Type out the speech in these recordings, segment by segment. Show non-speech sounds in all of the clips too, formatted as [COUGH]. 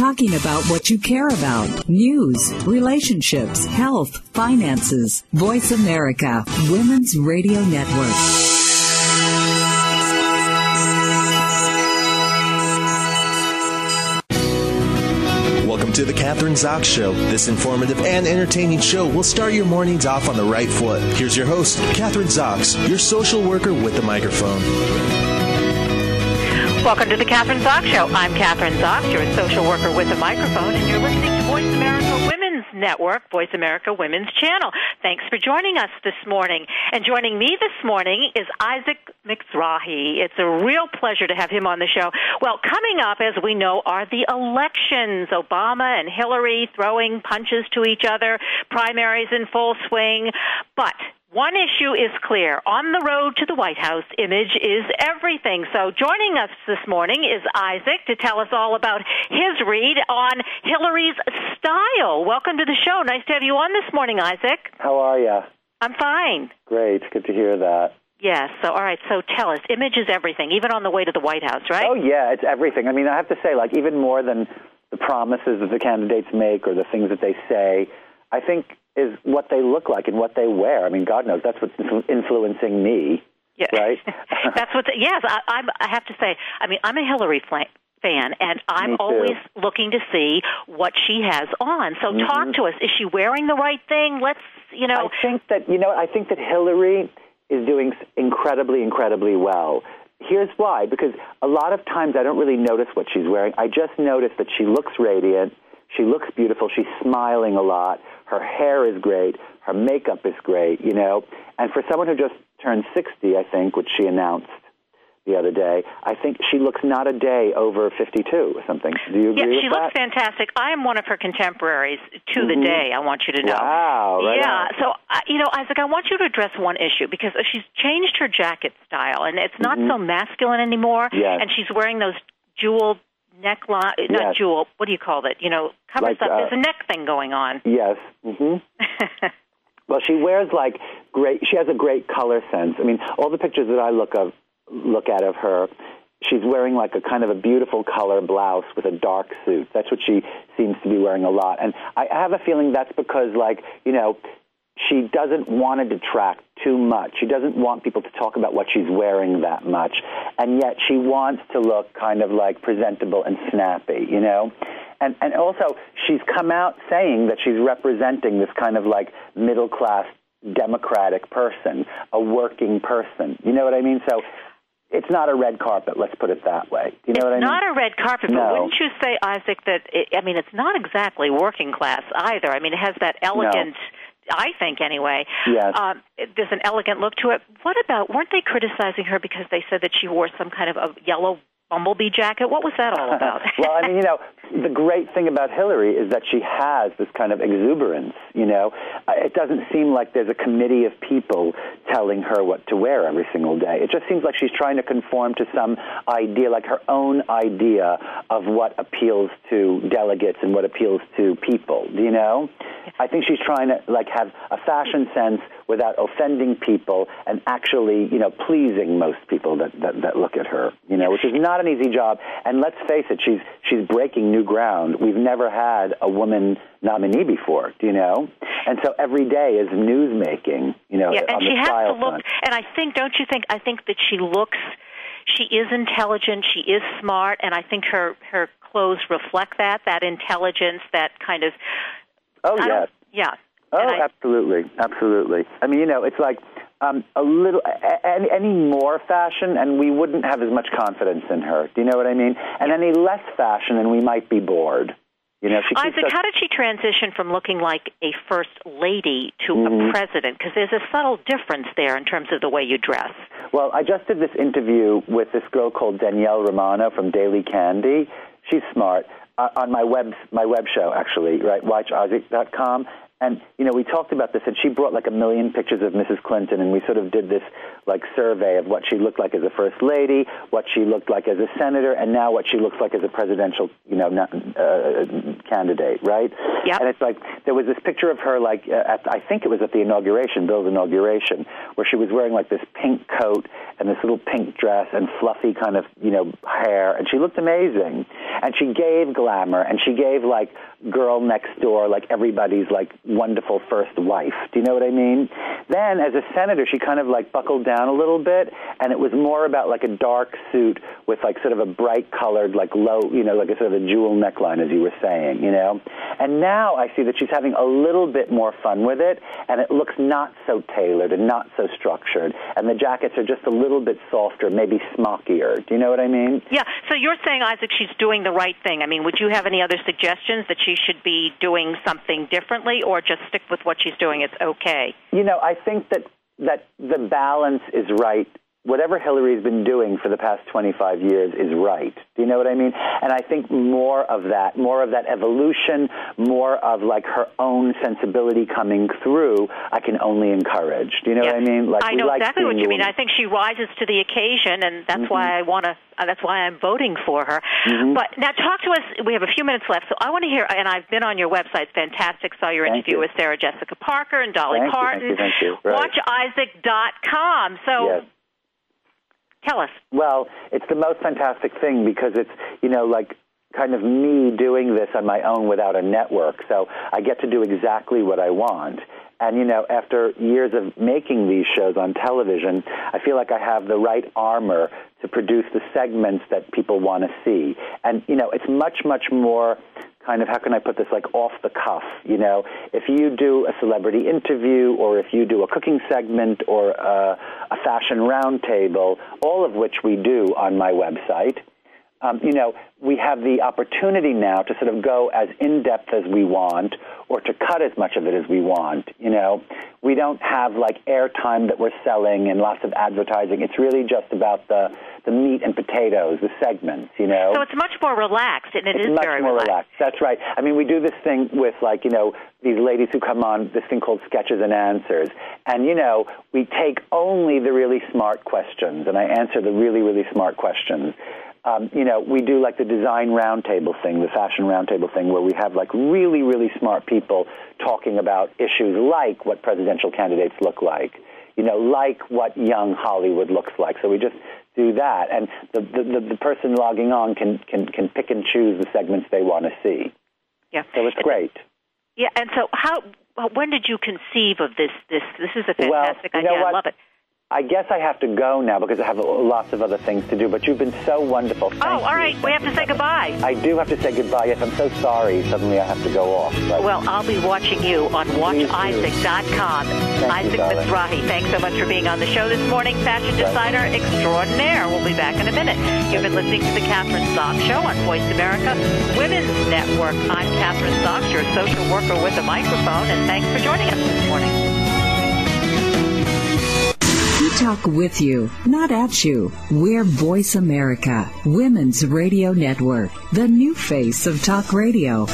talking about what you care about news, relationships, health, finances. Voice America, Women's Radio Network. Welcome to the Kathryn Zox Show. This informative and entertaining show will start your mornings off on the right foot. Here's your host, Kathryn Zox, your social worker with the microphone. Welcome to the Kathryn Zox Show. I'm Kathryn Zox, your social worker with a microphone, and you're listening to Voice America Women's Network, Voice America Women's Channel. Thanks for joining us this morning. And joining me this morning is Isaac Mizrahi. It's a real pleasure to have him on the show. Well, coming up, as we know, are the elections. Obama and Hillary throwing punches to each other, primaries in full swing. But one issue is clear. On the road to the White House, image is everything. So joining us this morning is Isaac to tell us all about his read on Hillary's style. Welcome to the show. Nice to have you on this morning, Isaac. How are you? I'm fine. Great. Good to hear that. Yes. So, all right. So, tell us, image is everything, even on the way to the White House, right? Oh, yeah. It's everything. I mean, I have to say, like, even more than the promises that the candidates make or the things that they say, I think is what they look like and what they wear. I mean, God knows that's what's influencing me. Yeah. Right. [LAUGHS] that's what. Yes, I, I'm. I have to say. I mean, I'm a Hillary fan, and I'm always looking to see what she has on. So, mm-hmm. talk to us. Is she wearing the right thing? Let's, you know. I think that you know. I think that Hillary is doing incredibly, incredibly well. Here's why: because a lot of times I don't really notice what she's wearing. I just notice that she looks radiant. She looks beautiful. She's smiling a lot. Her hair is great. Her makeup is great, you know. And for someone who just turned 60, I think, which she announced the other day, I think she looks not a day over 52 or something. Do you agree yeah, she looks fantastic. I am one of her contemporaries to mm-hmm. the day, I want you to know. Wow. Right yeah. On. So, uh, you know, Isaac, I want you to address one issue because she's changed her jacket style, and it's not mm-hmm. so masculine anymore. Yes. And she's wearing those jeweled neckline, not yes. jewel. What do you call it? You know, covers like, up. Uh, There's a neck thing going on. Yes. hmm [LAUGHS] well, she wears like great. She has a great color sense. I mean, all the pictures that I look of look at of her, she's wearing like a kind of a beautiful color blouse with a dark suit. That's what she seems to be wearing a lot. And I have a feeling that's because, like, you know, she doesn't want to detract too much. She doesn't want people to talk about what she's wearing that much. And yet she wants to look kind of like presentable and snappy, you know? And, and also, she's come out saying that she's representing this kind of like middle class democratic person, a working person. You know what I mean? So it's not a red carpet. Let's put it that way. You know it's what I mean? It's not a red carpet, no. but wouldn't you say, Isaac, that it, I mean, it's not exactly working class either. I mean, it has that elegant. No I think anyway. Yes. Um, there's an elegant look to it. What about? Weren't they criticizing her because they said that she wore some kind of a yellow bumblebee jacket? What was that all about? [LAUGHS] well, I mean, you know, the great thing about Hillary is that she has this kind of exuberance. You know, uh, it doesn't seem like there's a committee of people telling her what to wear every single day. It just seems like she's trying to conform to some idea, like her own idea of what appeals to delegates and what appeals to people. You know? I think she's trying to like have a fashion sense without offending people and actually, you know, pleasing most people that, that, that look at her. You know, which is not an easy job. And let's face it, she's she's breaking new ground. We've never had a woman nominee before. Do you know? And so every day is news making. You know, yeah, and she has to look. Front. And I think, don't you think? I think that she looks. She is intelligent. She is smart, and I think her her clothes reflect that that intelligence, that kind of. Oh yes. Yeah. Oh, I, absolutely, absolutely. I mean, you know, it's like um, a little any, any more fashion, and we wouldn't have as much confidence in her. Do you know what I mean? And any less fashion, and we might be bored. You know, she Isaac, us- how did she transition from looking like a first lady to mm-hmm. a president? Because there's a subtle difference there in terms of the way you dress. Well, I just did this interview with this girl called Danielle Romano from Daily Candy. She's smart. Uh, on my web my web show actually, right? WatchIsaac.com, and, you know, we talked about this, and she brought like a million pictures of Mrs. Clinton, and we sort of did this like survey of what she looked like as a first lady, what she looked like as a senator, and now what she looks like as a presidential, you know, uh, candidate, right? Yeah. And it's like there was this picture of her, like at, I think it was at the inauguration, Bill's inauguration, where she was wearing like this pink coat and this little pink dress and fluffy kind of, you know, hair, and she looked amazing. And she gave glamour, and she gave like girl next door, like everybody's like wonderful first wife. Do you know what I mean? Then as a senator, she kind of like buckled down a little bit, and it was more about like a dark suit with like sort of a bright colored, like low, you know, like a sort of a jewel neckline, as you were saying, you know. And now I see that she's having a little bit more fun with it, and it looks not so tailored and not so structured, and the jackets are just a little bit softer, maybe smockier. Do you know what I mean? Yeah. So you're saying, Isaac, she's doing the right thing. I mean, would you have any other suggestions that she should be doing something differently, or just stick with what she's doing? It's okay. You know, I think that that the balance is right whatever Hillary's been doing for the past 25 years is right. Do you know what I mean? And I think more of that, more of that evolution, more of like her own sensibility coming through, I can only encourage. Do you know yeah. what I mean? Like I know exactly what you mean. I think she rises to the occasion, and that's mm-hmm. why I want to. Uh, that's why I'm voting for her. Mm-hmm. But now, talk to us. We have a few minutes left, so I want to hear. And I've been on your website. Fantastic. Saw your thank interview you. with Sarah Jessica Parker and Dolly thank Parton. You, thank you, thank you. Right. WatchIsaac.com. So. Yes. Tell us. Well, it's the most fantastic thing because it's, you know, like kind of me doing this on my own without a network. So I get to do exactly what I want. And, you know, after years of making these shows on television, I feel like I have the right armor to produce the segments that people want to see. And, you know, it's much, much more kind of how can I put this like off the cuff, you know? If you do a celebrity interview or if you do a cooking segment or a, a fashion roundtable, all of which we do on my website, um, you know, we have the opportunity now to sort of go as in depth as we want or to cut as much of it as we want. You know, we don't have like airtime that we're selling and lots of advertising. It's really just about the the meat and potatoes, the segments. You know, so it's much more relaxed, and it it's is much very more relaxed. relaxed. That's right. I mean, we do this thing with like you know these ladies who come on this thing called sketches and answers, and you know we take only the really smart questions, and I answer the really really smart questions um, you know, we do like the design roundtable thing, the fashion roundtable thing, where we have like really, really smart people talking about issues like what presidential candidates look like, you know, like what young Hollywood looks like. So we just do that, and the the, the person logging on can can can pick and choose the segments they want to see. Yeah, so it's great. Yeah, and so how? When did you conceive of this? This this is a fantastic well, you know idea. What? I love it. I guess I have to go now because I have lots of other things to do. But you've been so wonderful. Oh, Thank oh, all right. We have to say goodbye. I do have to say goodbye. Yes, I'm so sorry. Suddenly I have to go off. But well, I'll be watching you on WatchIsaac.com. Isaac Mizrahi, thanks so much for being on the show this morning. Fashion designer extraordinaire. We'll be back in a minute. You've been listening to the Kathryn Zox Show on Voice America Women's Network. I'm Kathryn Zox, your social worker with a microphone, and thanks for joining us this morning. We talk with you, not at you. We're Voice America, Women's Radio Network, the new face of talk radio.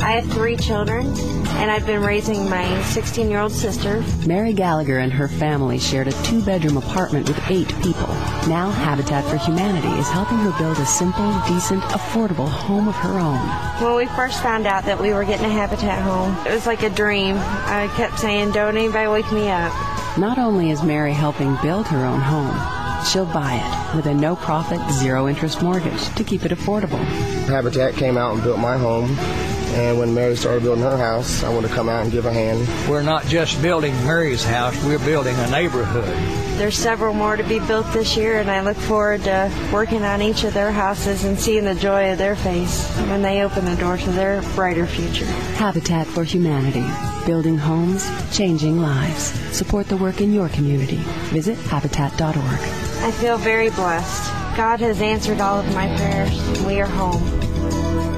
I have three children, and I've been raising my 16 year old sister. Mary Gallagher and her family shared a two bedroom apartment with eight people. Now, Habitat for Humanity is helping her build a simple, decent, affordable home of her own. When we first found out that we were getting a Habitat home, it was like a dream. I kept saying, Don't anybody wake me up. Not only is Mary helping build her own home, she'll buy it with a no profit, zero interest mortgage to keep it affordable. Habitat came out and built my home. And when Mary started building her house, I wanted to come out and give a hand. We're not just building Mary's house, we're building a neighborhood. There's several more to be built this year, and I look forward to working on each of their houses and seeing the joy of their face when they open the door to their brighter future. Habitat for Humanity. Building homes, changing lives. Support the work in your community. Visit habitat.org. I feel very blessed. God has answered all of my prayers. We are home.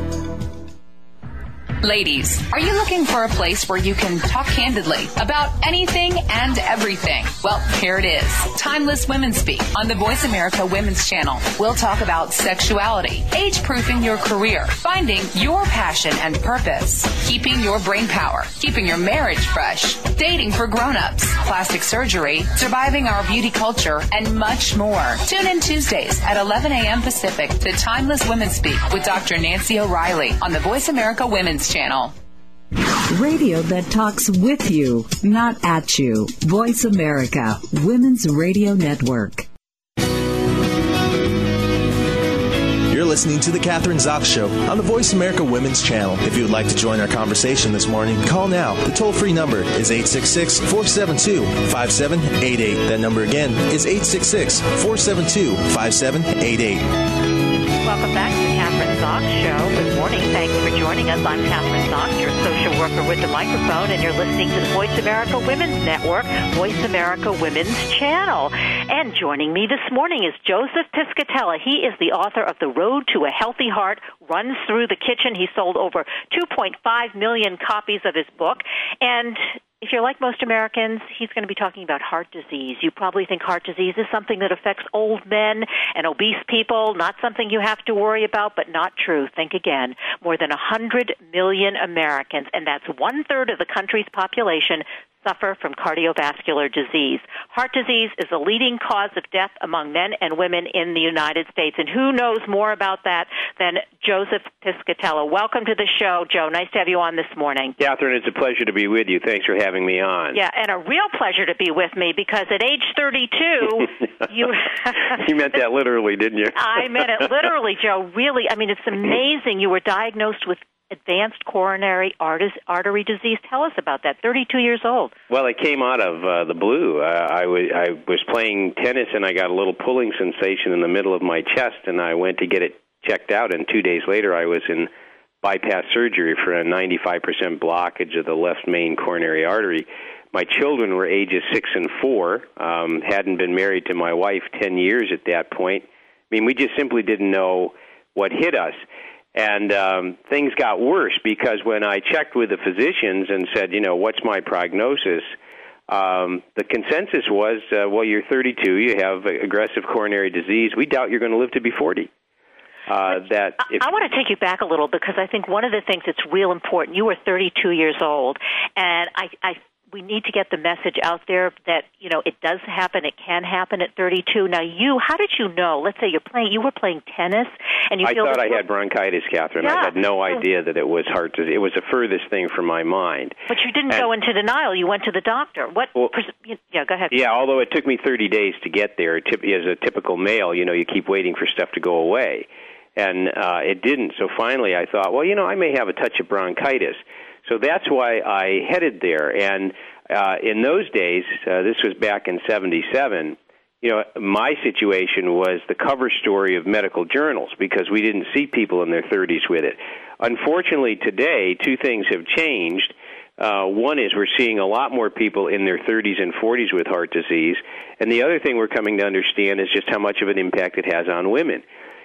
Ladies, are you looking for a place where you can talk candidly about anything and everything? Well, here it is. Timeless Women Speak on the Voice America Women's Channel. We'll talk about sexuality, age proofing your career, finding your passion and purpose, keeping your brain power, keeping your marriage fresh, dating for grown-ups, plastic surgery, surviving our beauty culture, and much more. Tune in Tuesdays at 11 a.m. Pacific to Timeless Women Speak with Dr. Nancy O'Reilly on the Voice America Women's Channel. Radio that talks with you, not at you. Voice America, Women's Radio Network. You're listening to The Kathryn Zox Show on the Voice America Women's Channel. If you would like to join our conversation this morning, call now. The toll free number is 866 472 5788. That number again is 866 472 5788. Welcome back to the Kathryn Zox Show. Morning. Thanks for joining us. I'm Kathryn Zox, your social worker with the microphone, and you're listening to the Voice America Women's Network, Voice America Women's Channel. And joining me this morning is Joseph Piscatella. He is the author of The Road to a Healthy Heart, Runs Through the Kitchen. He sold over 2.5 million copies of his book. And if you're like most Americans, he's going to be talking about heart disease. You probably think heart disease is something that affects old men and obese people, not something you have to worry about, but not true. Think again. More than 100 million Americans, and that's one third of the country's population, suffer from cardiovascular disease. Heart disease is the leading cause of death among men and women in the United States. And who knows more about that than Joseph Piscatella? Welcome to the show, Joe. Nice to have you on this morning. Kathryn, it's a pleasure to be with you. Thanks for having me on. Yeah, and a real pleasure to be with me because at age 32, [LAUGHS] you. [LAUGHS] [LAUGHS] you meant that literally, didn't you? I meant it literally, Joe. Really, I mean, it's amazing. You were diagnosed with advanced coronary artery disease. Tell us about that. 32 years old. Well, it came out of uh, the blue. Uh, I, w- I was playing tennis and I got a little pulling sensation in the middle of my chest, and I went to get it checked out. And two days later, I was in bypass surgery for a 95% blockage of the left main coronary artery. My children were ages six and four. Um, hadn't been married to my wife 10 years at that point. I mean, we just simply didn't know what hit us. And um, things got worse because when I checked with the physicians and said, you know, what's my prognosis? Um, the consensus was, uh, well, you're 32, you have aggressive coronary disease. We doubt you're going to live to be 40. Uh, that if, I, I want to take you back a little because I think one of the things that's real important. You were 32 years old, and I, I we need to get the message out there that you know it does happen. It can happen at 32. Now, you, how did you know? Let's say you're playing, you were playing tennis, and you. I thought I had bronchitis, Kathryn. Yeah. I had no idea that it was heart disease. It was the furthest thing from my mind. But you didn't and, go into denial. You went to the doctor. What? Well, yeah, go ahead. Yeah, although it took me 30 days to get there. As a typical male, you know, you keep waiting for stuff to go away, and uh, it didn't. So finally, I thought, well, you know, I may have a touch of bronchitis. So that's why I headed there, and uh, in those days, uh, this was back in 77, you know, my situation was the cover story of medical journals because we didn't see people in their 30s with it. Unfortunately, today, two things have changed. Uh, one is we're seeing a lot more people in their 30s and 40s with heart disease. And the other thing we're coming to understand is just how much of an impact it has on women.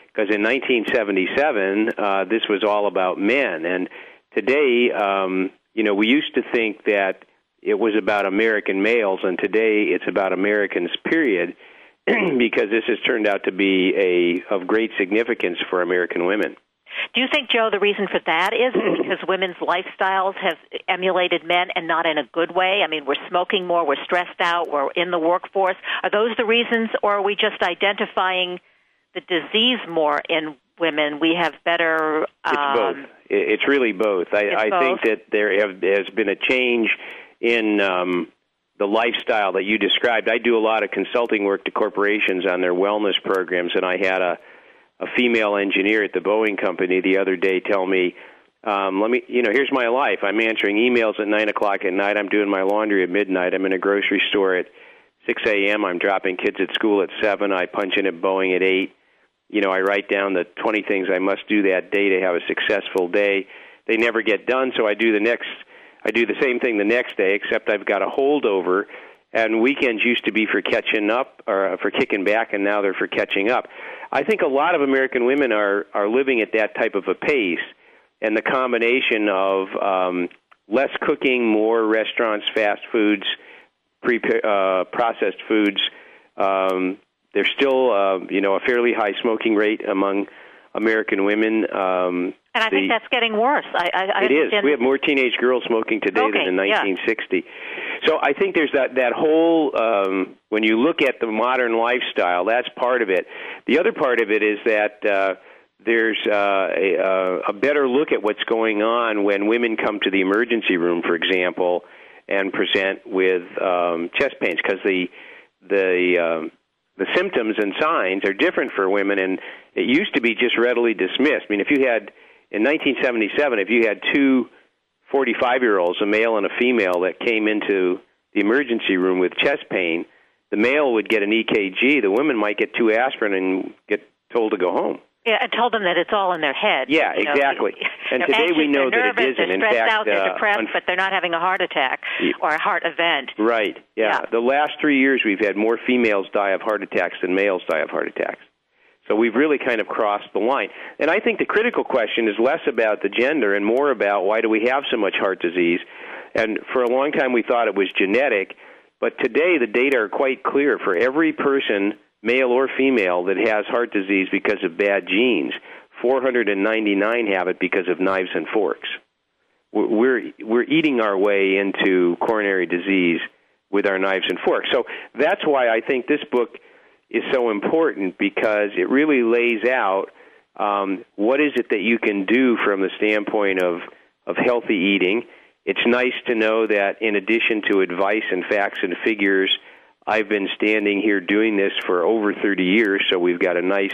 Because in 1977, uh, this was all about men. And today, um, you know, we used to think that it was about American males, and today it's about Americans, period, [CLEARS THROAT] because this has turned out to be a of great significance for American women. Do you think, Joe, the reason for that is [CLEARS THROAT] because women's lifestyles have emulated men and not in a good way? I mean, we're smoking more, we're stressed out, we're in the workforce. Are those the reasons, or are we just identifying the disease more in women? We have better. Um, it's really both. I, I both. think that there have, has been a change in um, the lifestyle that you described. I do a lot of consulting work to corporations on their wellness programs, and I had a, a female engineer at the Boeing company the other day tell me, um, "Let me, you know, here's my life. I'm answering emails at nine o'clock at night. I'm doing my laundry at midnight. I'm in a grocery store at 6 a.m. I'm dropping kids at school at seven. I punch in at Boeing at eight. You know, I write down the 20 things I must do that day to have a successful day. They never get done, so I do the next." I do the same thing the next day, except I've got a holdover. And weekends used to be for catching up or for kicking back, and now they're for catching up. I think a lot of American women are are living at that type of a pace, and the combination of um, less cooking, more restaurants, fast foods, pre uh, processed foods. Um, there's still, uh, you know, a fairly high smoking rate among American women. Um, and I the, think that's getting worse. I, I, I it is. We have more teenage girls smoking today okay, than in 1960. Yeah. So I think there's that that whole um, when you look at the modern lifestyle, that's part of it. The other part of it is that. Uh, there's uh, a, a better look at what's going on when women come to the emergency room, for example, and present with um, chest pains because the the um, the symptoms and signs are different for women, and it used to be just readily dismissed. I mean, if you had in 1977, if you had two 45 year olds, a male and a female, that came into the emergency room with chest pain, the male would get an EKG. The women might get two aspirin and get told to go home. Yeah, and told them that it's all in their head. Yeah, you know, exactly. And today anxious, we know they're that nervous, it isn't. They're In stressed fact, out, they're uh, depressed, un- but they're not having a heart attack or a heart event. Right. Yeah. Yeah. The last three years, we've had more females die of heart attacks than males die of heart attacks. So we've really kind of crossed the line. And I think the critical question is less about the gender and more about why do we have so much heart disease. And for a long time, we thought it was genetic. But today, the data are quite clear. For every person, male or female, that has heart disease because of bad genes, 499 have it because of knives and forks. We're we're eating our way into coronary disease with our knives and forks. So that's why I think this book is so important because it really lays out um, what is it that you can do from the standpoint of of healthy eating. It's nice to know that in addition to advice and facts and figures, I've been standing here doing this for over 30 years, so we've got a nice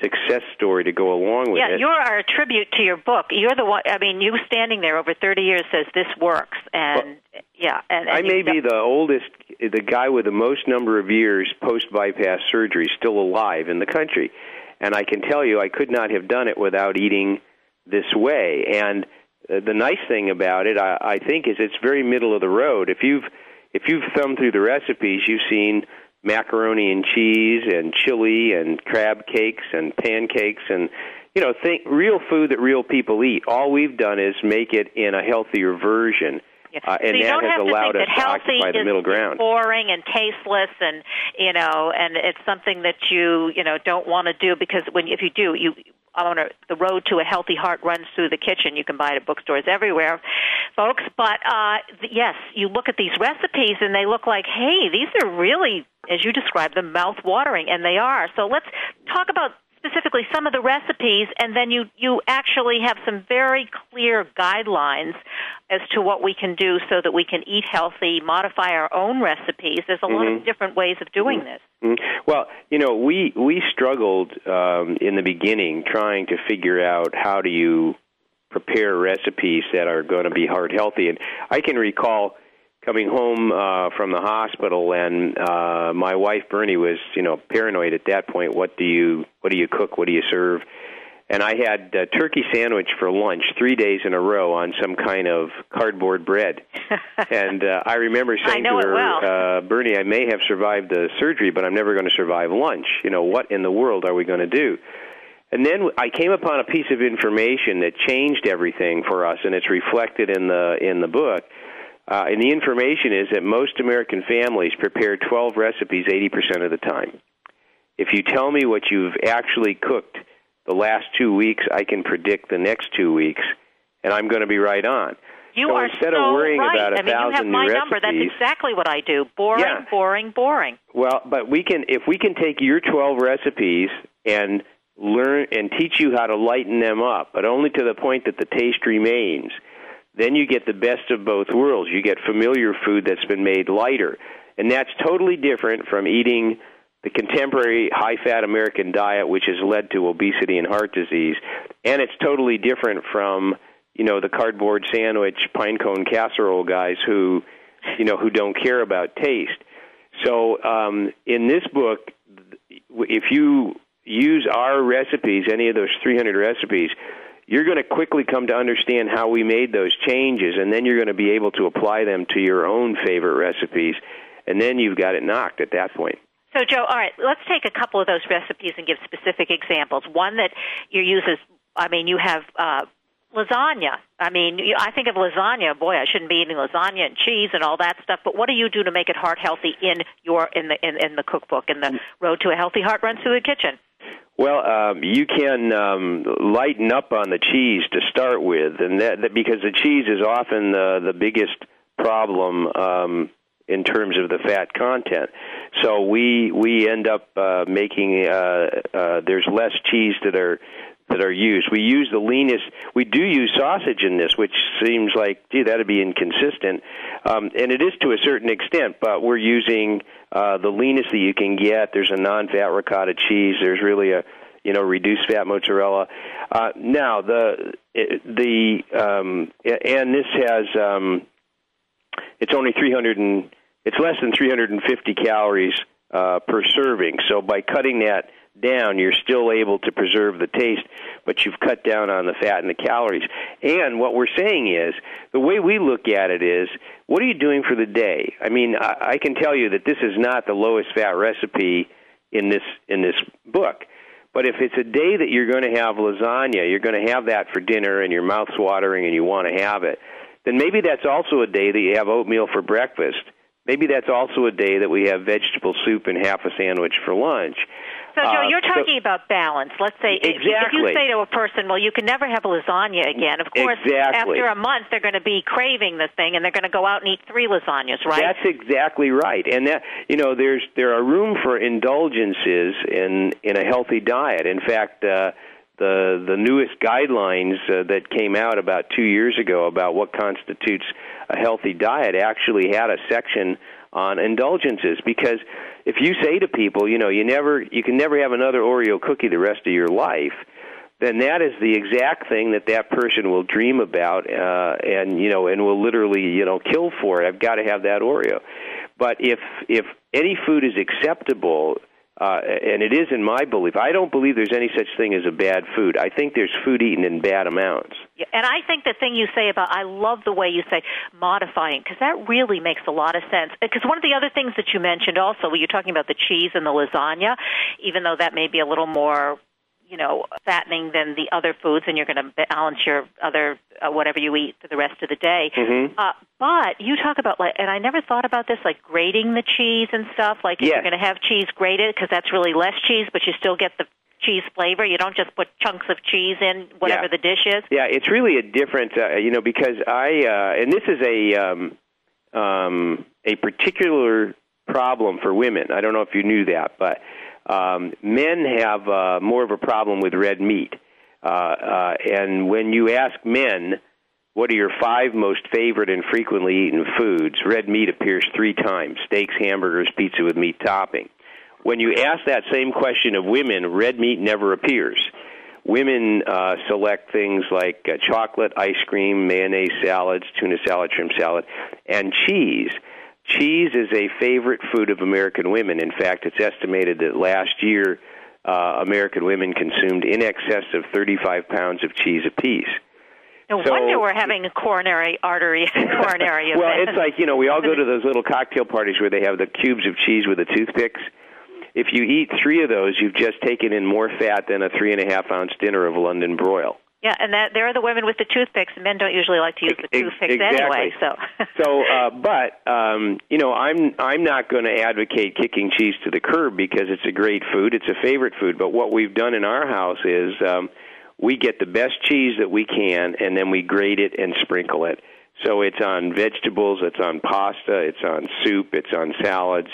success story to go along with yeah, it. you're our tribute to your book. You're the one. I mean, you standing there over 30 years says this works, and yeah, and, and I may be the oldest, the guy with the most number of years post bypass surgery still alive in the country. And I can tell you, I could not have done it without eating this way. And uh, the nice thing about it, I, I think, is it's very middle of the road. If you've if you've thumbed through the recipes, you've seen macaroni and cheese and chili and crab cakes and pancakes and you know think real food that real people eat. All we've done is make it in a healthier version. Uh, and so you that don't has have to allowed think us that to healthy occupy the is middle ground. boring and tasteless, and you know, and it's something that you you know don't want to do because when if you do, you I want to the road to a healthy heart runs through the kitchen. You can buy it at bookstores everywhere, folks. But uh, yes, you look at these recipes and they look like, hey, these are really, as you described them, mouth watering, and they are. So let's talk about specifically some of the recipes, and then you you actually have some very clear guidelines as to what we can do so that we can eat healthy, modify our own recipes. There's a lot of Mhm. different ways of doing this. Mm. Well, you know, we we struggled um, in the beginning trying to figure out how do you prepare recipes that are going to be heart healthy, and I can recall coming home uh, from the hospital, and uh, my wife Bernie was, you know, paranoid at that point. What do you what do you cook? What do you serve? And I had a turkey sandwich for lunch three days in a row on some kind of cardboard bread. [LAUGHS] and uh, I remember saying know to her, well. uh, Bernie, I may have survived the surgery, but I'm never going to survive lunch. You know, what in the world are we going to do? And then I came upon a piece of information that changed everything for us, and it's reflected in the in the book. Uh, and the information is that most American families prepare 12 recipes 80% of the time. If you tell me what you've actually cooked the last two weeks, I can predict the next two weeks, and I'm going to be right on. You so are instead so of worrying right. about a I mean, you have thousand my new number. That's exactly what I do. Boring, Yeah. boring, boring. Well, but we can if we can take your 12 recipes and learn and teach you how to lighten them up, but only to the point that the taste remains. Then you get the best of both worlds. You get familiar food that's been made lighter. And that's totally different from eating the contemporary high fat American diet which has led to obesity and heart disease. And it's totally different from, you know, the cardboard sandwich, pine cone casserole guys who, you know, who don't care about taste. So um, in this book, if you use our recipes, any of those 300 recipes, you're going to quickly come to understand how we made those changes, and then you're going to be able to apply them to your own favorite recipes, and then you've got it knocked at that point. So, Joe, all right, let's take a couple of those recipes and give specific examples. One that you use is, I mean, you have uh, lasagna. I mean, you, I think of lasagna. Boy, I shouldn't be eating lasagna and cheese and all that stuff. But what do you do to make it heart healthy in your in the in, in the cookbook in the Road to a Healthy Heart Runs Through the Kitchen? Well, um, you can um, lighten up on the cheese to start with, and that, that because the cheese is often the the biggest problem um, in terms of the fat content. So we we end up uh, making uh, uh, there's less cheese that are that are used. We use the leanest. We do use sausage in this, which seems like, gee, that'd be inconsistent, um, and it is to a certain extent. But we're using uh, the leanest that you can get. There's a non-fat ricotta cheese. There's really a you know reduced fat mozzarella. Uh, now the the um, and this has um, it's only 300 and it's less than 350 calories uh, per serving. So by cutting that down, you're still able to preserve the taste, but you've cut down on the fat and the calories. And what we're saying is, the way we look at it is, what are you doing for the day? I mean, I, I can tell you that this is not the lowest fat recipe in this in this book. But if it's a day that you're going to have lasagna, you're going to have that for dinner, and your mouth's watering, and you want to have it, then maybe that's also a day that you have oatmeal for breakfast. Maybe that's also a day that we have vegetable soup and half a sandwich for lunch. So, Joe, Uh, you're so- talking about balance. Let's say if- if you say to a person, "Well, you can never have a lasagna again." Of course, Exactly. after a month, they're going to be craving the thing, and they're going to go out and eat three lasagnas, right? That's exactly right, and that you know, there's there are room for indulgences in in a healthy diet. In fact, uh, the the newest guidelines uh, that came out about two years ago about what constitutes a healthy diet actually had a section on indulgences. Because if you say to people, you know, you never you can never have another Oreo cookie the rest of your life, then that is the exact thing that that person will dream about uh and you know and will literally you know kill for it. I've got to have that oreo. But if if any food is acceptable uh and it is in my belief i don't believe there's any such thing as a bad food i think there's food eaten in bad amounts Yeah, And I think the thing you say about, I love the way you say modifying, because that really makes a lot of sense. Because one of the other things that you mentioned also, you're talking about the cheese and the lasagna, even though that may be a little more, you know, fattening than the other foods, and you're going to balance your other, uh, whatever you eat for the rest of the day. Mhm. Uh, but you talk about, like, and I never thought about this, like grating the cheese and stuff. Like, if Yes. you're going to have cheese grated, because that's really less cheese, but you still get the cheese flavor. You don't just put chunks of cheese in whatever Yeah. the dish is. Yeah, it's really a different, uh, you know, because I uh, and this is a um, um, a particular problem for women. I don't know if you knew that, but um, men have uh, more of a problem with red meat. Uh, uh, and when you ask men, what are your five most favorite and frequently eaten foods? Red meat appears three times: steaks, hamburgers, pizza with meat topping. When you ask that same question of women, red meat never appears women uh, select things like uh, chocolate, ice cream, mayonnaise salads, tuna salad, shrimp salad, and cheese. Cheese is a favorite food of American women. In fact, it's estimated that last year uh, American women consumed in excess of 35 pounds of cheese apiece. No So- wonder we're having a coronary artery [LAUGHS] coronary Well, [LAUGHS] event. Well, it's like you know we all go to [LAUGHS] those little cocktail parties where they have the cubes of cheese with the toothpicks. If you eat three of those, you've just taken in more fat than a three and a half ounce dinner of London broil. Yeah, and that they're the women with the toothpicks. And men don't usually like to use the toothpicks exactly. anyway. So [LAUGHS] so, uh, but um, you know, I'm I'm not going to advocate kicking cheese to the curb because it's a great food. It's a favorite food. But what we've done in our house is um, we get the best cheese that we can, and then we grate it and sprinkle it. So it's on vegetables, it's on pasta, it's on soup, it's on salads.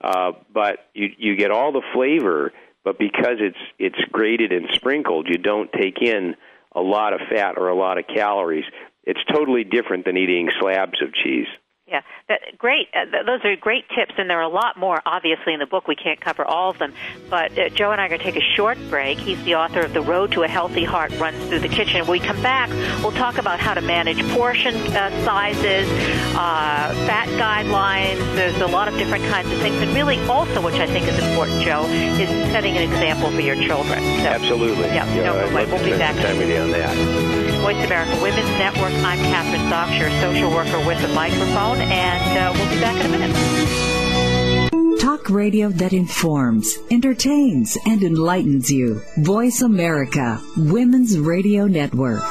Uh, but you you get all the flavor, but because it's it's grated and sprinkled, you don't take in a lot of fat or a lot of calories. It's totally different than eating slabs of cheese. Yeah, that, great. Uh, th- those are great tips, and there are a lot more, obviously, in the book. We can't cover all of them. But uh, Joe and I are going to take a short break. He's the author of The Road to a Healthy Heart Runs Through the Kitchen. When we come back, we'll talk about how to manage portion uh, sizes, uh, fat guidelines. There's a lot of different kinds of things. And really, also, which I think is important, Joe, is setting an example for your children. So, Absolutely. Yeah, know, no, love we'll be back. time with you on that. Voice America Women's Network. I'm Kathryn Zox, your social worker with a microphone, and uh, we'll be back in a minute. Talk radio that informs, entertains, and enlightens you. Voice America, Women's Radio Network.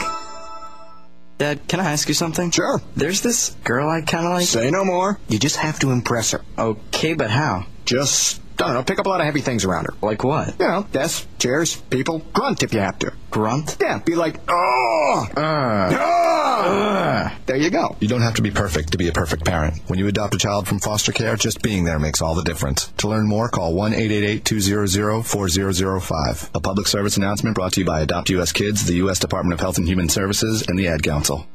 Dad, can I ask you something? Sure. There's this girl I kind of like. Say no more. You just have to impress her. Okay, but how? Just don't know, pick up a lot of heavy things around her. Like what? You know, desks, chairs, people. Grunt if you have to. Grunt? Yeah, be like, oh, Uh. There you go. You don't have to be perfect to be a perfect parent. When you adopt a child from foster care, just being there makes all the difference. To learn more, call 1 888 200 4005. A public service announcement brought to you by Adopt US Kids, the U.S. Department of Health and Human Services, and the Ad Council.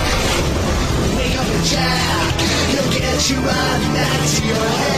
Wake up and Jack. He'll get you right back to your head.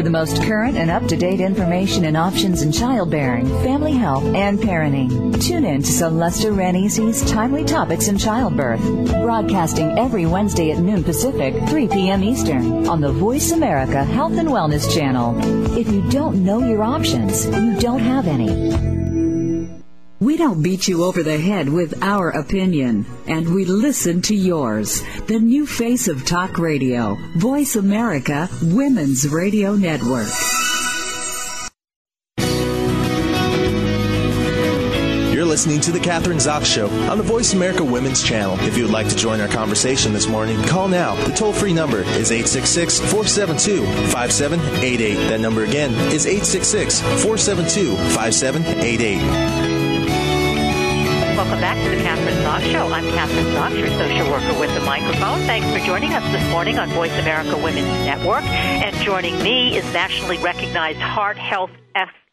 For the most current and up-to-date information and options in childbearing, family health, and parenting, tune in to Celesta Ranisi's Timely Topics in Childbirth, broadcasting every Wednesday at noon Pacific, 3 p.m. Eastern, on the Voice America Health and Wellness Channel. If you don't know your options, you don't have any. We don't beat you over the head with our opinion, and we listen to yours. The new face of talk radio, Voice America Women's Radio Network. You're listening to The Kathryn Zox Show on the Voice America Women's Channel. If you would like to join our conversation this morning, call now. The toll free number is 866 472 5788. That number again is 866 472 5788. Back to the Kathryn Zox Show. I'm Kathryn Zox, your social worker with the microphone. Thanks for joining us this morning on Voice America Women's Network. And joining me is nationally recognized heart health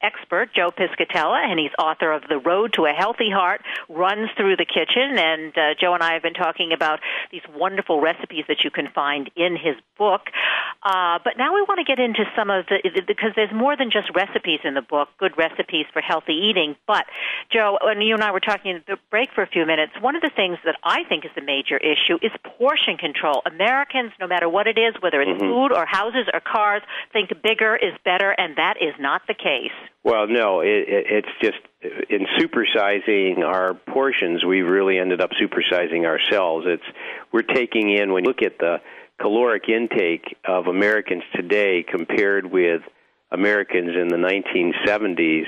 expert Joe Piscatella, and he's author of The Road to a Healthy Heart Runs Through the Kitchen. And uh, Joe and I have been talking about these wonderful recipes that you can find in his book. Uh, but now we want to get into some of the, because there's more than just recipes in the book, good recipes for healthy eating. But, Joe, and you and I were talking at the break for a few minutes, one of the things that I think is a major issue is portion control. Americans, no matter what it is, whether it's Mhm. food or houses or cars, think bigger is better, and that is not the case. Well, no, it, it, it's just in supersizing our portions, we've really ended up supersizing ourselves. It's we're taking in when you look at the caloric intake of Americans today compared with Americans in the 1970s,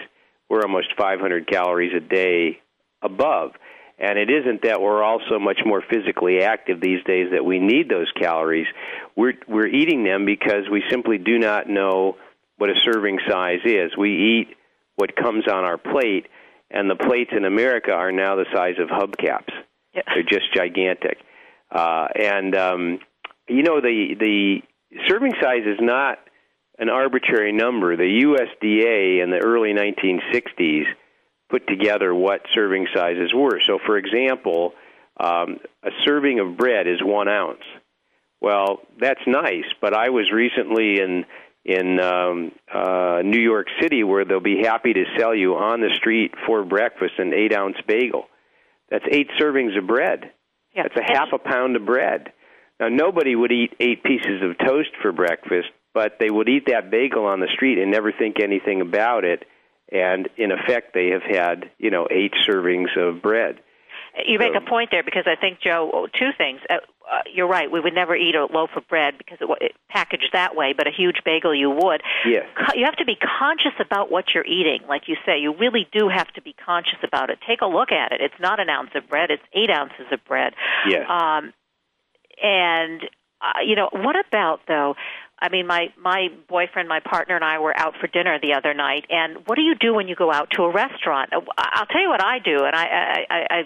we're almost 500 calories a day above. And it isn't that we're all so much more physically active these days that we need those calories. We're we're eating them because we simply do not know what a serving size is. We eat what comes on our plate, and the plates in America are now the size of hubcaps. They're just gigantic. Uh, and um, you know the the serving size is not an arbitrary number. The USDA in the early 1960s put together what serving sizes were. So, for example, um, a serving of bread is one ounce. Well, that's nice, but I was recently in in um, uh, New York City where they'll be happy to sell you on the street for breakfast an eight ounce bagel. That's eight servings of bread. Yeah. That's a half a pound of bread. Now, nobody would eat eight pieces of toast for breakfast, but they would eat that bagel on the street and never think anything about it. And in effect, they have had, you know, eight servings of bread. You make a point there because I think, Joe, Two things. Uh, uh, you're right. We would never eat a loaf of bread because it, it packaged that way, but a huge bagel you would. Yes. Co- You have to be conscious about what you're eating. Like you say, you really do have to be conscious about it. Take a look at it. It's not an ounce of bread; it's eight ounces of bread. Yes. Um, and uh, you know, what about though? I mean, my my boyfriend, my partner, and I were out for dinner the other night. And what do you do when you go out to a restaurant? Uh, I'll tell you what I do, and I I, I, I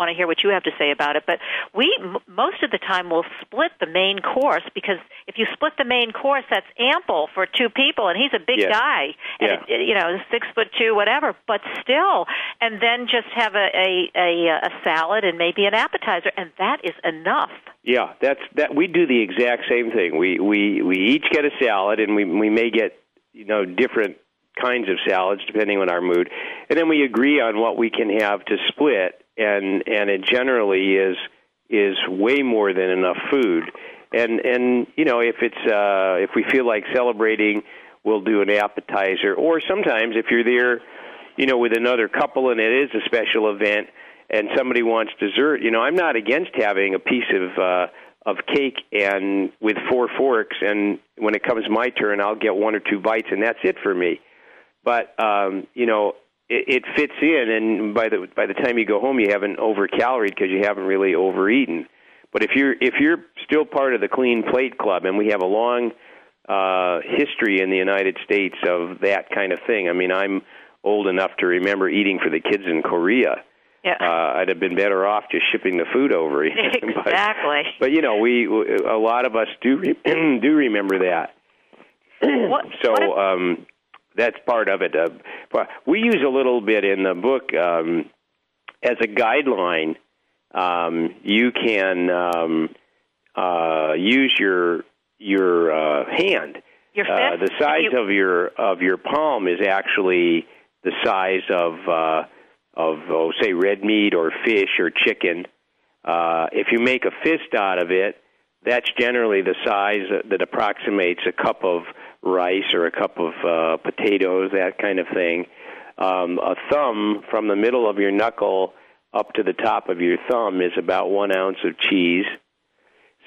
want to hear what you have to say about it. But we m- most of the time will split the main course because if you split the main course, that's ample for two people, and he's a big Yes. guy, and Yeah. it, you know, six foot two, whatever. But still, and then just have a a a, a salad and maybe an appetizer, and that is enough. Yeah, that's that. We do the exact same thing. We we we each get a salad, and we we may get you know different kinds of salads depending on our mood, and then we agree on what we can have to split, and and it generally is is way more than enough food. And and you know if it's uh, if we feel like celebrating we'll do an appetizer. Or sometimes if you're there, you know, with another couple and it is a special event and somebody wants dessert, you know, I'm not against having a piece of uh of cake and with four forks and when it comes my turn I'll get one or two bites and that's it for me. But um, you know, it, it fits in and by the by the time you go home you haven't over caloried because you haven't really overeaten. But if you're if you're still part of the clean plate club and we have a long uh history in the United States of that kind of thing. I mean, I'm old enough to remember eating for the kids in Korea. Yeah. Uh, I'd have been better off just shipping the food over. [LAUGHS] but, exactly. but you know, we a lot of us do re- [CLEARS THROAT] do remember that. [CLEARS THROAT] What, so what if- um, that's part of it. Uh, we use a little bit in the book um, as a guideline. Um, you can um, uh, use your your uh, hand. Your Uh, fist? the size You- of your of your palm is actually the size of uh, of oh, say red meat or fish or chicken. Uh, if you make a fist out of it, that's generally the size that approximates a cup of rice or a cup of uh, potatoes, that kind of thing. Um, a thumb from the middle of your knuckle up to the top of your thumb is about one ounce of cheese.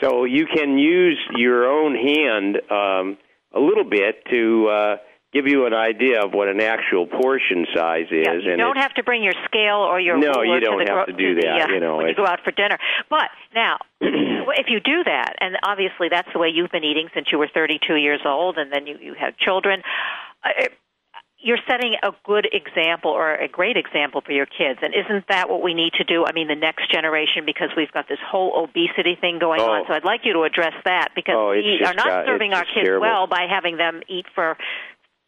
So you can use your own hand um, a little bit to uh, give you an idea of what an actual portion size is. Yeah, you and don't have to bring your scale or your No, ruler you don't to the have to do the, that, uh, you know, when you go out for dinner. But now, [CLEARS THROAT] if you do that, and obviously that's the way you've been eating since you were 32 years old, and then you you have children. Uh, you're setting a good example or a great example for your kids, and isn't that what we need to do? I mean, the next generation, because we've got this whole obesity thing going Oh. on. So I'd like you to address that because Oh, we are not got- serving our kids terrible. well by having them eat for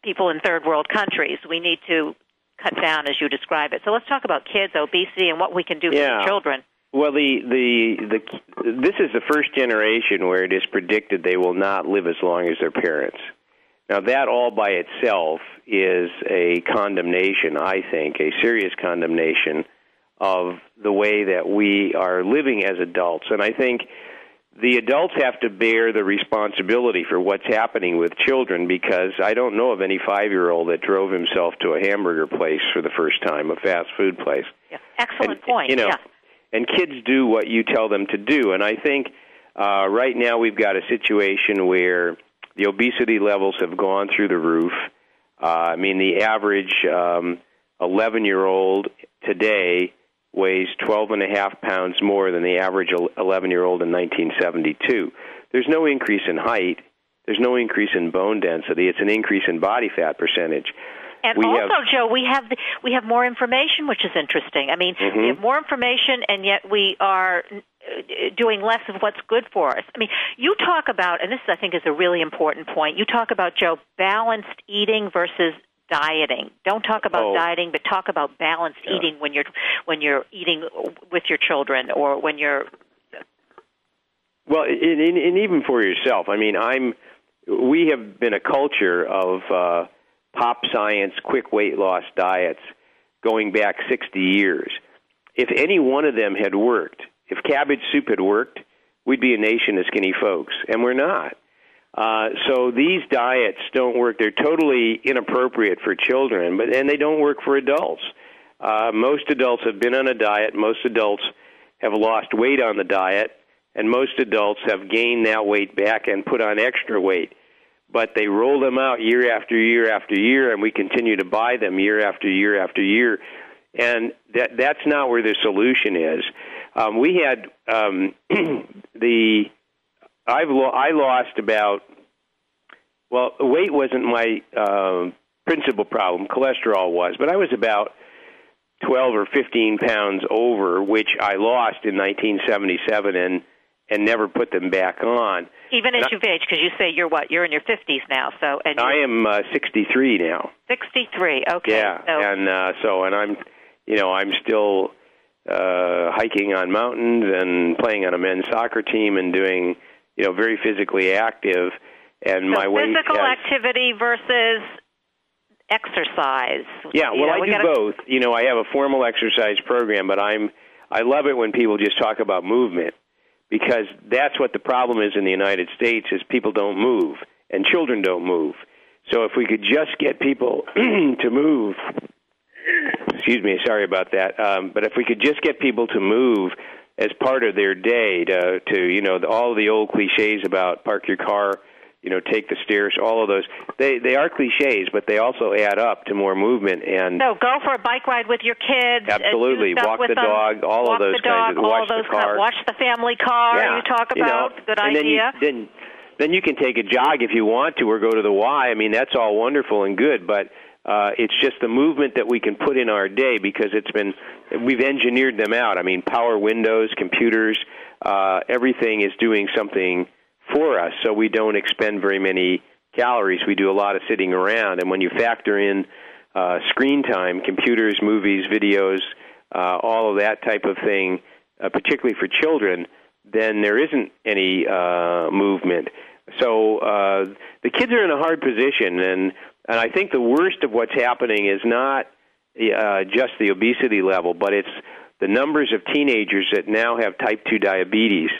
people in third world countries. We need to cut down as you describe it. So let's talk about kids, obesity, and what we can do for Yeah. the children. Well, the, the the this is the first generation where it is predicted they will not live as long as their parents. Now, that all by itself is a condemnation, I think, a serious condemnation of the way that we are living as adults. And I think the adults have to bear the responsibility for what's happening with children because I don't know of any five year old that drove himself to a hamburger place for the first time, a fast food place. Excellent And, point. You know, yeah. and kids do what you tell them to do. And I think uh, right now we've got a situation where the obesity levels have gone through the roof. Uh, I mean, the average um, 11 year old today weighs 12 and a half pounds more than the average 11 year old in 1972. There's no increase in height. There's no increase in bone density. It's an increase in body fat percentage. And we also, have, Joe, we have the, we have more information, which is interesting. I mean, we Mhm. have more information, and yet we are uh, doing less of what's good for us. I mean, you talk about, and this I think is a really important point. You talk about Joe balanced eating versus dieting. Don't talk about Oh. dieting, but talk about balanced Yeah. eating when you're when you're eating with your children or when you're Well, and, and, and even for yourself, I mean, I'm. We have been a culture of uh, pop science, quick weight loss diets going back 60 years. If any one of them had worked, if cabbage soup had worked, we'd be a nation of skinny folks, and we're not. Uh, so these diets don't work. They're totally inappropriate for children, but and they don't work for adults. Uh, most adults have been on a diet. Most adults have lost weight on the diet, and most adults have gained that weight back and put on extra weight. But they roll them out year after year after year, and we continue to buy them year after year after year. And that that's not where the solution is. Um, we had um, [CLEARS THROAT] the I've lo- I lost about well weight wasn't my um, principal problem. Cholesterol was but I was about 12 or 15 pounds over which I lost in 1977 and and never put them back on. Even as you've aged, because you say you're what? You're in your 50s now, so and I am uh, 63 now. 63. Okay, yeah so and uh, so and I'm you know I'm still uh, hiking on mountains and playing on a men's soccer team and doing you know very physically active and so my weight physical has, activity versus exercise. Yeah, You well, know, I we do gotta, both. You know, I have a formal exercise program, but I'm I love it when people just talk about movement because that's what the problem is in the United States is people don't move and children don't move. So if we could just get people [CLEARS THROAT] to move, excuse me, sorry about that. Um, but if we could just get people to move as part of their day to, to you know, the, all the old cliches about park your car, you know, take the stairs, all of those, they they are cliches, but they also add up to more movement and. So go for a bike ride with your kids. Uh, Absolutely. Walk the them. dog, all of those dog, kinds of- the car. watch the family car. yeah, you talk you know, about good and idea. Then you, then then you can take a jog if you want to, or go to the Y. I mean, that's all wonderful and good, but uh, it's just the movement that we can put in our day because it's been we've engineered them out. I mean, power windows, computers, uh, everything is doing something for us, so we don't expend very many calories. We do a lot of sitting around, and when you factor in uh, screen time, computers, movies, videos, uh, all of that type of thing, uh, particularly for children, then there isn't any uh, movement. So uh, the kids are in a hard position, and and I think the worst of what's happening is not uh, just the obesity level, but it's the numbers of teenagers that now have type two diabetes.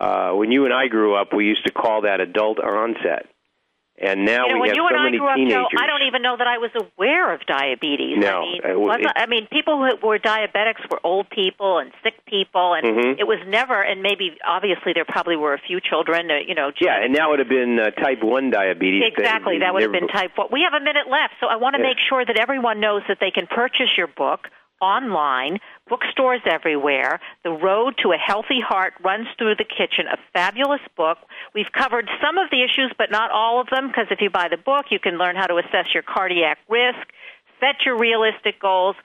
Uh, when you and I grew up, we used to call that adult onset, and now you know, we when have you and so I many grew up, teenagers. Joe, I don't even know that I was aware of diabetes. No, I mean, uh, it- I mean, people who were diabetics were old people and sick people, and Mhm. it was never. And maybe, obviously, there probably were a few children. You know, yeah, and now it would have been uh, type one diabetes. Exactly, that would have been type 1. We have a minute left, so I want to Yeah. make sure that everyone knows that they can purchase your book online, bookstores everywhere. The Road to a Healthy Heart runs through the kitchen, a fabulous book. We've covered some of the issues, but not all of them, because if you buy the book, you can learn how to assess your cardiac risk, set your realistic goals.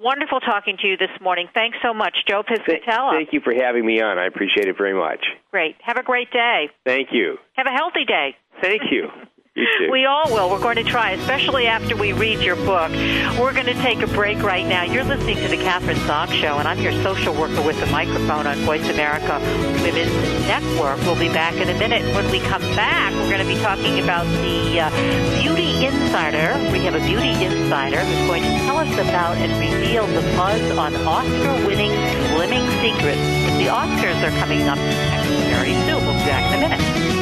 Wonderful talking to you this morning. Thanks so much, Joe Piscatella. Thank you for having me on. I appreciate it very much. Great. Have a great day. Thank you. Have a healthy day. Thank you. [LAUGHS] We all will. We're going to try, especially after we read your book. We're going to take a break right now. You're listening to the Kathryn Zox Show, and I'm your social worker with the microphone on Voice America Women's Network. We'll be back in a minute. When we come back, we're going to be talking about the uh, Beauty Insider. We have a Beauty Insider who's going to tell us about and reveal the buzz on Oscar-winning slimming secrets. The Oscars are coming up very soon. We'll be back in a minute.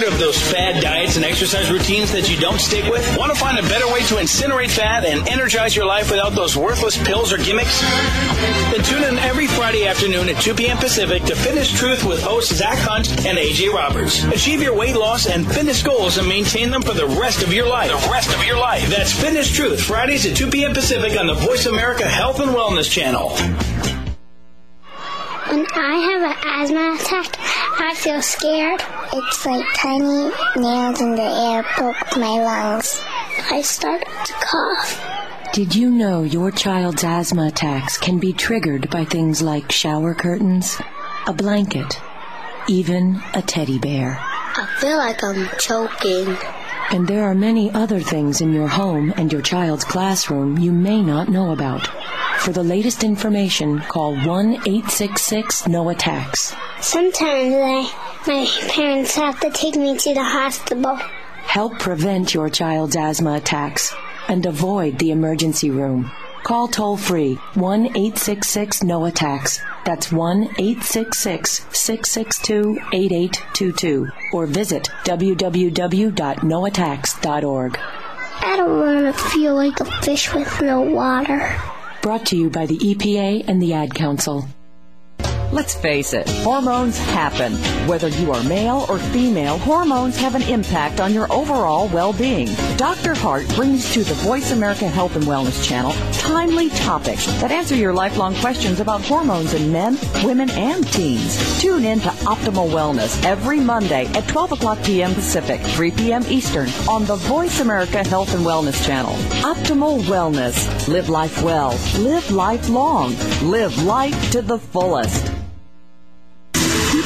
Tired of those fad diets and exercise routines that you don't stick with? Want to find a better way to incinerate fat and energize your life without those worthless pills or gimmicks? Then tune in every Friday afternoon at 2 p.m. Pacific to Fitness Truth with hosts Zach Hunt and AJ Roberts. Achieve your weight loss and fitness goals and maintain them for the rest of your life. The rest of your life. That's Fitness Truth, Fridays at 2 p.m. Pacific on the Voice America Health and Wellness channel. When I have an asthma attack, I feel scared. It's like tiny nails in the air poke my lungs. I start to cough. Did you know your child's asthma attacks can be triggered by things like shower curtains, a blanket, even a teddy bear? I feel like I'm choking. And there are many other things in your home and your child's classroom you may not know about. For the latest information, call 1 866 No Attacks. Sometimes I, my parents have to take me to the hospital. Help prevent your child's asthma attacks and avoid the emergency room. Call toll free 1 866 No Attacks. That's 1 866 662 8822 or visit www.noattacks.org. I don't want to feel like a fish with no water. Brought to you by the EPA and the Ad Council. Let's face it, hormones happen. Whether you are male or female, hormones have an impact on your overall well-being. Dr. Hart brings to the Voice America Health and Wellness channel timely topics that answer your lifelong questions about hormones in men, women, and teens. Tune in to Optimal Wellness every Monday at 12 o'clock p.m. Pacific, 3 p.m. Eastern on the Voice America Health and Wellness channel. Optimal Wellness. Live life well. Live life long. Live life to the fullest.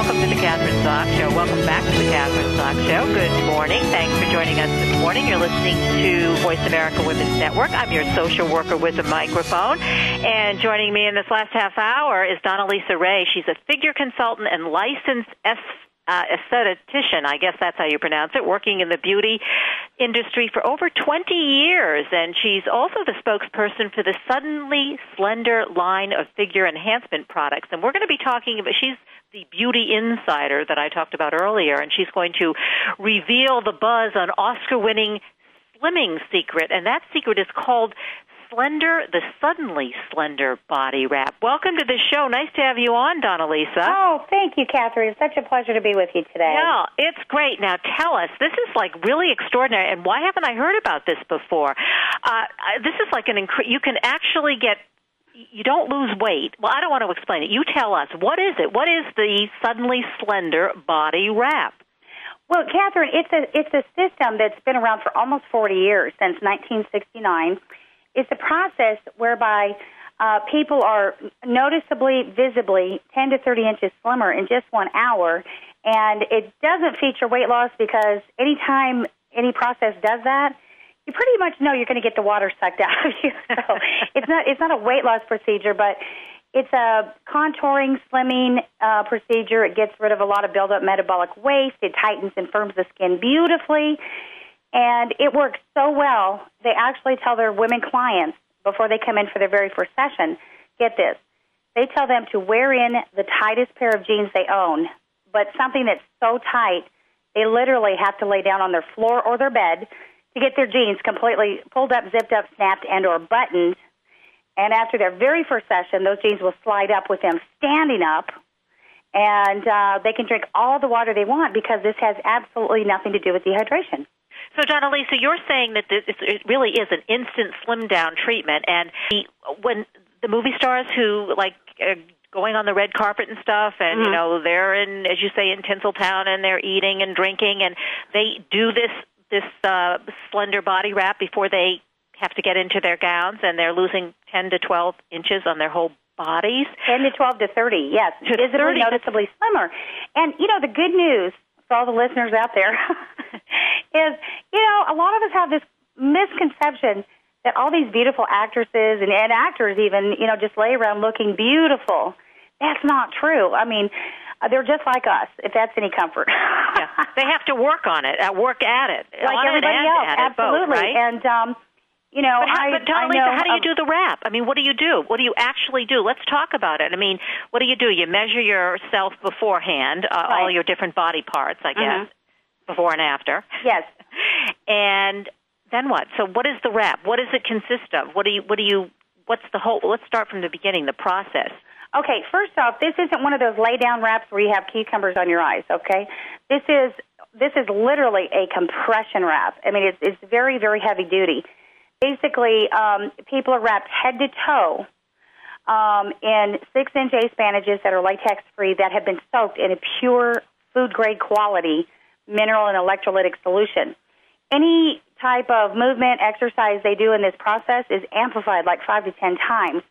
Welcome to the Kathryn Zox Show. Welcome back to the Kathryn Zox Show. Good morning. Thanks for joining us this morning. You're listening to Voice America Women's Network. I'm your social worker with a microphone. And joining me in this last half hour is Donnalisa Wray. She's a figure consultant and licensed uh, aesthetician, I guess that's how you pronounce it, working in the beauty industry for over 20 years. And she's also the spokesperson for the Suddenly Slender line of figure enhancement products. And we're going to be talking about, she's the beauty insider that I talked about earlier, and she's going to reveal the buzz on Oscar winning slimming secret. And that secret is called Slender, the Suddenly Slender Body Wrap. Welcome to the show. Nice to have you on, Donnalisa. Oh, thank you, Kathryn. It's such a pleasure to be with you today. Yeah, it's great. Now tell us, this is like really extraordinary, and why haven't I heard about this before? Uh, this is like an incre- you can actually get you don't lose weight. Well, I don't want to explain it. You tell us. What is it? What is the suddenly slender body wrap? Well, Kathryn, it's a it's a system that's been around for almost 40 years since 1969. It's a process whereby uh, people are noticeably, visibly 10 to 30 inches slimmer in just one hour, and it doesn't feature weight loss because anytime any process does that, you pretty much know you're going to get the water sucked [LAUGHS] out of you. So it's not it's not a weight loss procedure, but it's a contouring, slimming uh, procedure. It gets rid of a lot of buildup metabolic waste. It tightens and firms the skin beautifully, and it works so well. They actually tell their women clients before they come in for their very first session, get this. They tell them to wear in the tightest pair of jeans they own, but something that's so tight they literally have to lay down on their floor or their bed to get their jeans completely pulled up, zipped up, snapped, and or buttoned. And after their very first session, those jeans will slide up with them standing up, and uh, they can drink all the water they want because this has absolutely nothing to do with dehydration. So, Donnalisa, you're saying that this, it really is an instant slim down treatment, and the, when the movie stars who like uh, going on the red carpet and stuff and Mm-hmm. you know they're in as you say in Tinseltown and they're eating and drinking and they do this this uh slender body wrap before they have to get into their gowns and they're losing 10 to 12 inches on their whole bodies 10 to 12 to 30, yes. To visibly 30. noticeably slimmer. And, you know, the good news for all the listeners out there [LAUGHS] is, you know, a lot of us have this misconception that all these beautiful actresses and, and actors even, you know, just lay around looking beautiful. That's not true. I mean, uh, they're just like us, if that's any comfort. yeah. they have to work on it uh, work at it [LAUGHS] like on it everybody and else, at it both, absolutely. right? And, um, you know, But, how, I, but Donna I Lisa, how do you do the wrap? I mean, what do you do? What do you actually do? Let's talk about it. I mean, what do you do? You measure yourself beforehand, uh, all Right. your different body parts, I guess, Mhm. before and after. Yes. [LAUGHS] And then what? So, what is the wrap? What does it consist of? What do you? What do you? What's the whole? Let's start from the beginning. The process. Okay, first off, this isn't one of those lay down wraps where you have cucumbers on your eyes, okay? This is this is literally a compression wrap. I mean, it's it's very very heavy duty. Basically, um, people are wrapped head to toe um, in six inch ace bandages that are latex free that have been soaked in a pure food grade quality mineral and electrolytic solution. Any type of movement exercise they do in this process is amplified like five to ten times.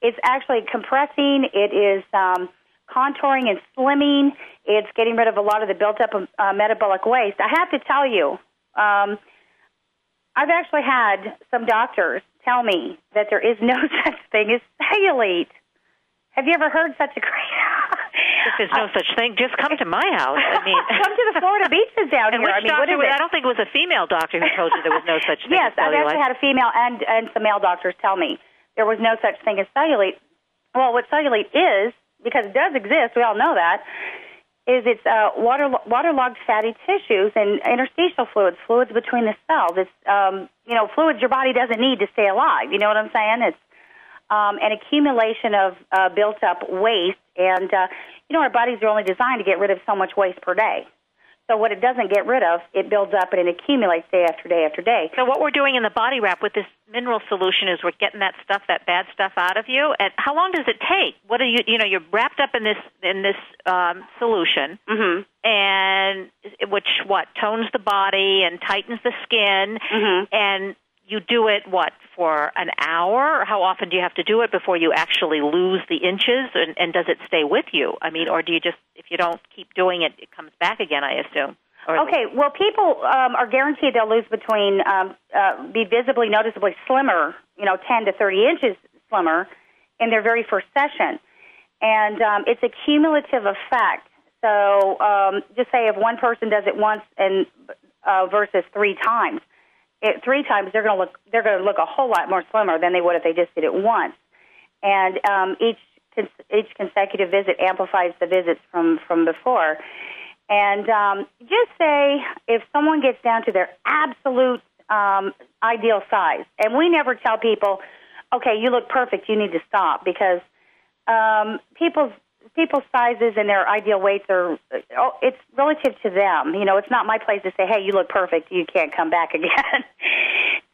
It's actually compressing. It is um, contouring and slimming. It's getting rid of a lot of the built up uh, metabolic waste. I have to tell you, um, I've actually had some doctors tell me that there is no [LAUGHS] such thing as cellulite. Have you ever heard such a great? [LAUGHS] [LAUGHS] If there's no such thing, just come to my house. I mean, [LAUGHS] come to the Florida beaches down and here. which I mean, what doctor? was- it? I don't think it was a female doctor who told you there was no such thing. Yes, as I've actually had a female and and some male doctors tell me there was no such thing as cellulite. Well, what cellulite is, because it does exist, we all know that, is it's uh, water waterlogged fatty tissues and interstitial fluids, fluids between the cells. It's um, you know fluids your body doesn't need to stay alive. You know what I'm saying? It's um, an accumulation of uh, built up waste, and uh, you know our bodies are only designed to get rid of so much waste per day. So what it doesn't get rid of, it builds up and it accumulates day after day after day. So what we're doing in the body wrap with this mineral solution is we're getting that stuff, that bad stuff out of you. And how long does it take? What are you, you know, you're wrapped up in this in this um, solution, mm-hmm. and which what tones the body and tightens the skin, Mm-hmm. and you do it what for an hour? How often do you have to do it before you actually lose the inches? And, and does it stay with you? I mean, or do you just if you don't keep doing it, it comes back again? I assume. Okay, well, people um, are guaranteed they'll lose between, um, uh, be visibly, noticeably slimmer, you know, 10 to 30 inches slimmer in their very first session. And um, it's a cumulative effect. So um, just say if one person does it once and uh, versus three times, it, three times they're going to look they're going to look a whole lot more slimmer than they would if they just did it once. And um, each each consecutive visit amplifies the visits from from before. And um, just say if someone gets down to their absolute um, ideal size, and we never tell people, okay, you look perfect, you need to stop, because um, people's people's sizes and their ideal weights are oh, it's relative to them. You know, it's not my place to say, hey, you look perfect, you can't come back [LAUGHS] again.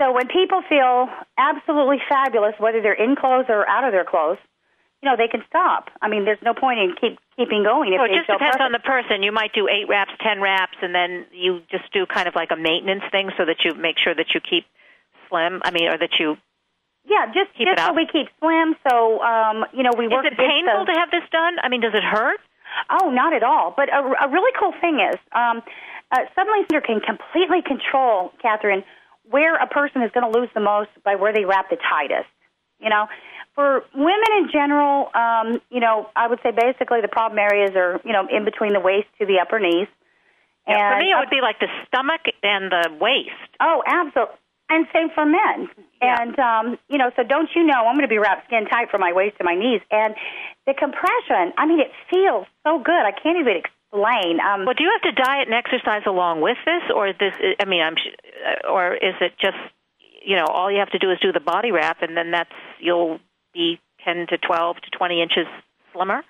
so when people feel absolutely fabulous, whether they're in clothes or out of their clothes, you know, they can stop. I mean, there's no point in keep keeping going if Well, it just depends perfect. on the person. You might do eight reps, ten reps, and then you just do kind of like a maintenance thing, so that you make sure that you keep slim. I mean, or that you. Yeah, just Keep just so we keep slim. So um, you know, we work. Is it painful the- to have this done? I mean, does it hurt? Oh, not at all. But a, a really cool thing is, um, uh, suddenly Slender can completely control, Kathryn, where a person is going to lose the most by where they wrap the tightest. You know, for women in general, um, you know, I would say basically the problem areas are, you know, in between the waist to the upper knees. Yeah, for me, it would be like the stomach and the waist. Oh, absolutely. And same for men. And um, you know, so don't you know I'm going to be wrapped skin tight from my waist to my knees, and the compression. I mean, it feels so good. I can't even explain. Um, Well, do you have to diet and exercise along with this, or is this? I mean, I'm, sh- or is it just, you know, all you have to do is do the body wrap, and then that's you'll be 10 to 12 to 20 inches slimmer.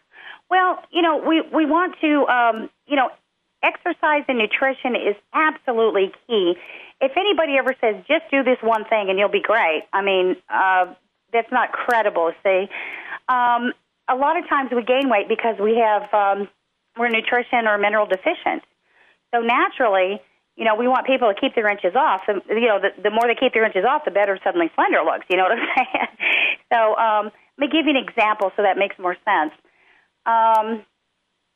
Well, you know, we we want to, um, you know, exercise and nutrition is absolutely key. If anybody ever says just do this one thing and you'll be great, I mean, uh, that's not credible. See, um, a lot of times we gain weight because we have um, we're nutrition or mineral deficient. So naturally, you know, we want people to keep their inches off. And, you know, the, the more they keep their inches off, the better suddenly slender looks. You know what I'm [LAUGHS] saying? so um, let me give you an example so that makes more sense. Um,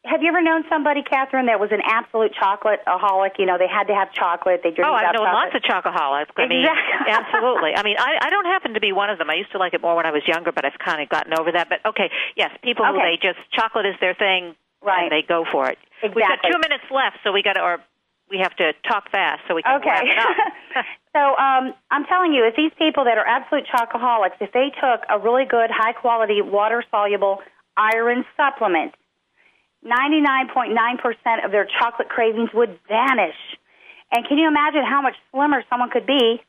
have you ever known somebody, Kathryn, that was an absolute chocolate aholic? You know, they had to have chocolate. They drink Oh, I've known chocolate. lots of chocoholics. I mean, Exactly. [LAUGHS] absolutely. I mean, I, I don't happen to be one of them. I used to like it more when I was younger, but I've kind of gotten over that. But okay, yes, people who Okay. they just chocolate is their thing, Right. and they go for it. We've got two minutes left, so we got to, or we have to talk fast so we can Okay. wrap it up. [LAUGHS] [LAUGHS] So um, I'm telling you, if these people that are absolute chocoholics, if they took a really good, high quality, water soluble iron supplement, 99.9% of their chocolate cravings would vanish. And can you imagine how much slimmer someone could be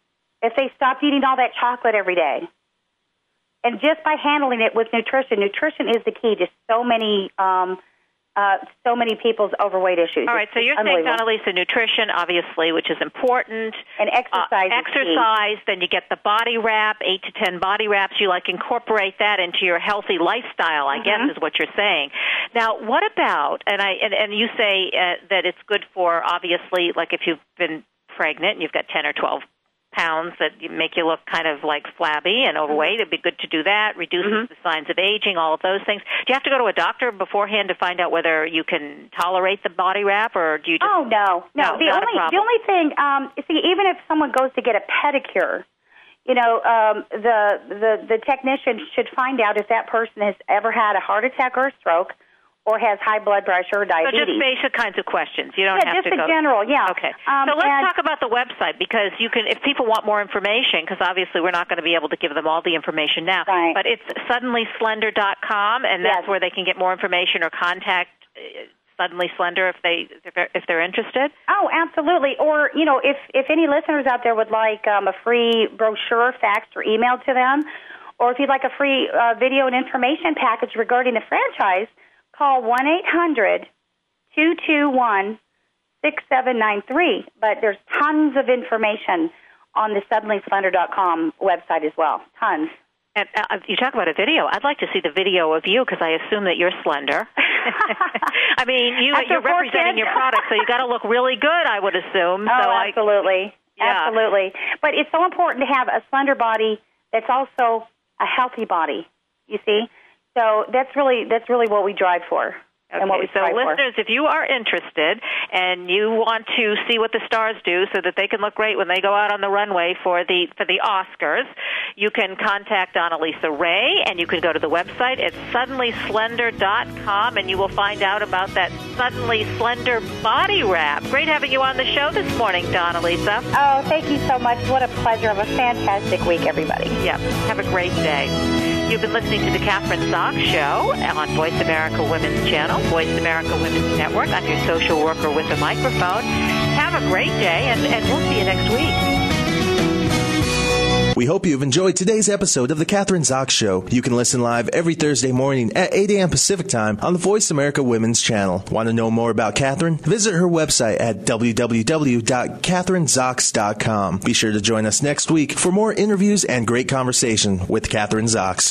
if they stopped eating all that chocolate every day? And just by handling it with nutrition, nutrition is the key to so many, um, uh, so many people's overweight issues. All right, so you're saying. Donnalisa, nutrition, obviously, which is important. And exercise. Uh, exercise, then you get the body wrap, eight to ten body wraps. You like incorporate that into your healthy lifestyle, I Mhm. guess is what you're saying. Now, what about, and I and, and you say uh, that it's good for, obviously, like if you've been pregnant and you've got 10 or 12 pounds that make you look kind of like flabby and overweight. It'd be good to do that. Reduces the signs of aging, all of those things. Do you have to go to a doctor beforehand to find out whether you can tolerate the body wrap, or do you just? Oh no, no. No, the only the only thing, um, see, even if someone goes to get a pedicure, you know, um, the the the technician should find out if that person has ever had a heart attack or a stroke, or has high blood pressure or diabetes. So just basic kinds of questions. You don't Yeah, have just in general, yeah. Okay. Um, so let's and- talk about the website because you can, if people want more information, because obviously we're not going to be able to give them all the information now. Right. But it's suddenlyslender.com, and that's Yes. where they can get more information or contact uh, Suddenly Slender if they if they're, if they're interested. Oh, absolutely. Or you know, if if any listeners out there would like um, a free brochure faxed or emailed to them, or if you'd like a free uh, video and information package regarding the franchise, call one eight hundred two two one 6793. But there's tons of information on the suddenlyslender.com website as well. Tons. And uh, you talk about a video. I'd like to see the video of you because I assume that you're slender. [LAUGHS] [LAUGHS] I mean, you, After you're representing kids. your product, so you got to look really good. I would assume. Oh, so I, absolutely. Yeah. Absolutely. But it's so important to have a slender body that's also a healthy body. You see? So that's really that's really what we drive for. and what we Okay, so strive for. listeners, if you are interested and you want to see what the stars do so that they can look great when they go out on the runway for the for the Oscars, you can contact Donnalisa Wray and you can go to the website at suddenlyslender.com and you will find out about that suddenly slender body wrap. Great having you on the show this morning, Donnalisa. Oh, thank you so much. What a pleasure. Have a fantastic week, everybody. Yep. Have a great day. You've been listening to the Kathryn Zox Show on Voice America Women's Channel, Voice America Women's Network. I'm your social worker with a microphone. Have a great day, and, and we'll see you next week. We hope you've enjoyed today's episode of The Kathryn Zox Show. You can listen live every Thursday morning at 8 a.m. Pacific Time on the Voice America Women's Channel. Want to know more about Kathryn? Visit her website at www.kathrynzox.com. Be sure to join us next week for more interviews and great conversation with Kathryn Zox.